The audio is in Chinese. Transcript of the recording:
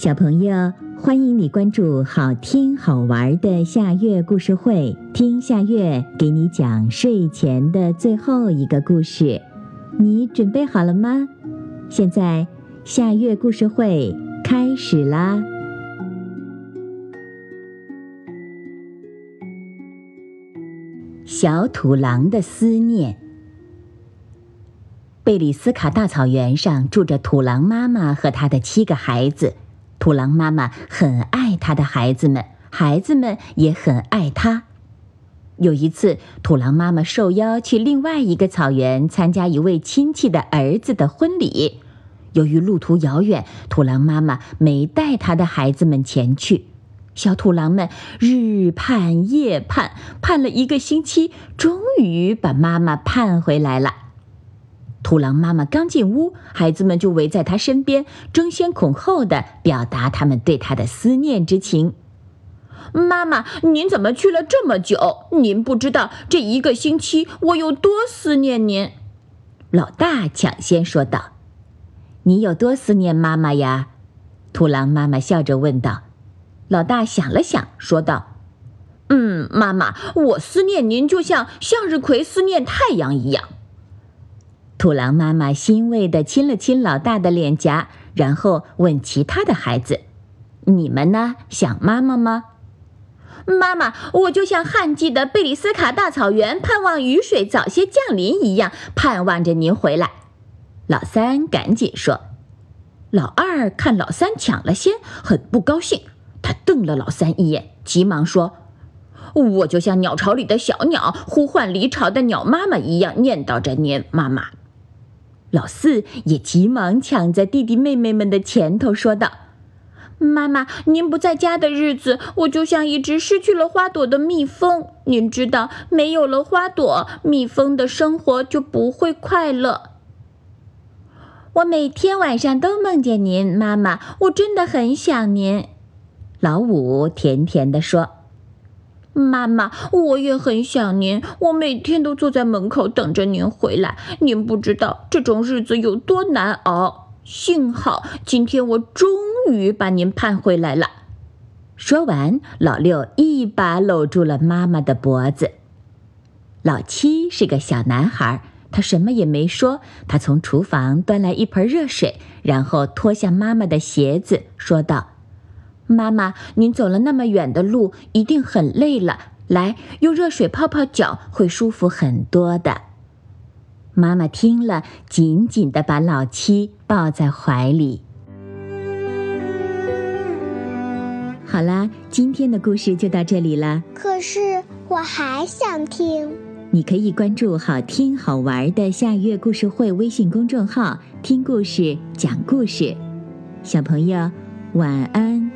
小朋友，欢迎你关注好听好玩的夏月故事会，听夏月给你讲睡前的最后一个故事。你准备好了吗？现在夏月故事会开始啦！小土狼的思念。贝里斯卡大草原上住着土狼妈妈和她的七个孩子。土狼妈妈很爱她的孩子们，孩子们也很爱她。有一次，土狼妈妈受邀去另外一个草原参加一位亲戚的儿子的婚礼。由于路途遥远，土狼妈妈没带她的孩子们前去。小土狼们日盼夜盼，盼了一个星期，终于把妈妈盼回来了。土狼妈妈刚进屋，孩子们就围在她身边，争先恐后的表达他们对她的思念之情。妈妈，您怎么去了这么久？您不知道这一个星期我有多思念您。老大抢先说道：“你有多思念妈妈呀？”土狼妈妈笑着问道。老大想了想，说道：“嗯，妈妈，我思念您就像向日葵思念太阳一样。”土狼妈妈欣慰地亲了亲老大的脸颊，然后问其他的孩子：“你们呢？想妈妈吗？”“妈妈，我就像旱季的贝里斯卡大草原盼望雨水早些降临一样，盼望着您回来。”老三赶紧说。老二看老三抢了先，很不高兴，他瞪了老三一眼，急忙说：“我就像鸟巢里的小鸟呼唤离巢的鸟妈妈一样，念叨着您，妈妈。”老四也急忙抢在弟弟妹妹们的前头，说道：“妈妈，您不在家的日子，我就像一只失去了花朵的蜜蜂。您知道，没有了花朵，蜜蜂的生活就不会快乐。我每天晚上都梦见您，妈妈，我真的很想您。”老五甜甜地说。妈妈，我也很想您。我每天都坐在门口等着您回来。您不知道这种日子有多难熬。幸好今天我终于把您盼回来了。说完，老六一把搂住了妈妈的脖子。老七是个小男孩，他什么也没说。他从厨房端来一盆热水，然后脱下妈妈的鞋子，说道。妈妈，您走了那么远的路，一定很累了。来，用热水泡泡脚，会舒服很多的。妈妈听了，紧紧地把老七抱在怀里。好啦，今天的故事就到这里啦。可是我还想听。你可以关注“好听好玩的夏月故事会”微信公众号，听故事，讲故事。小朋友，晚安。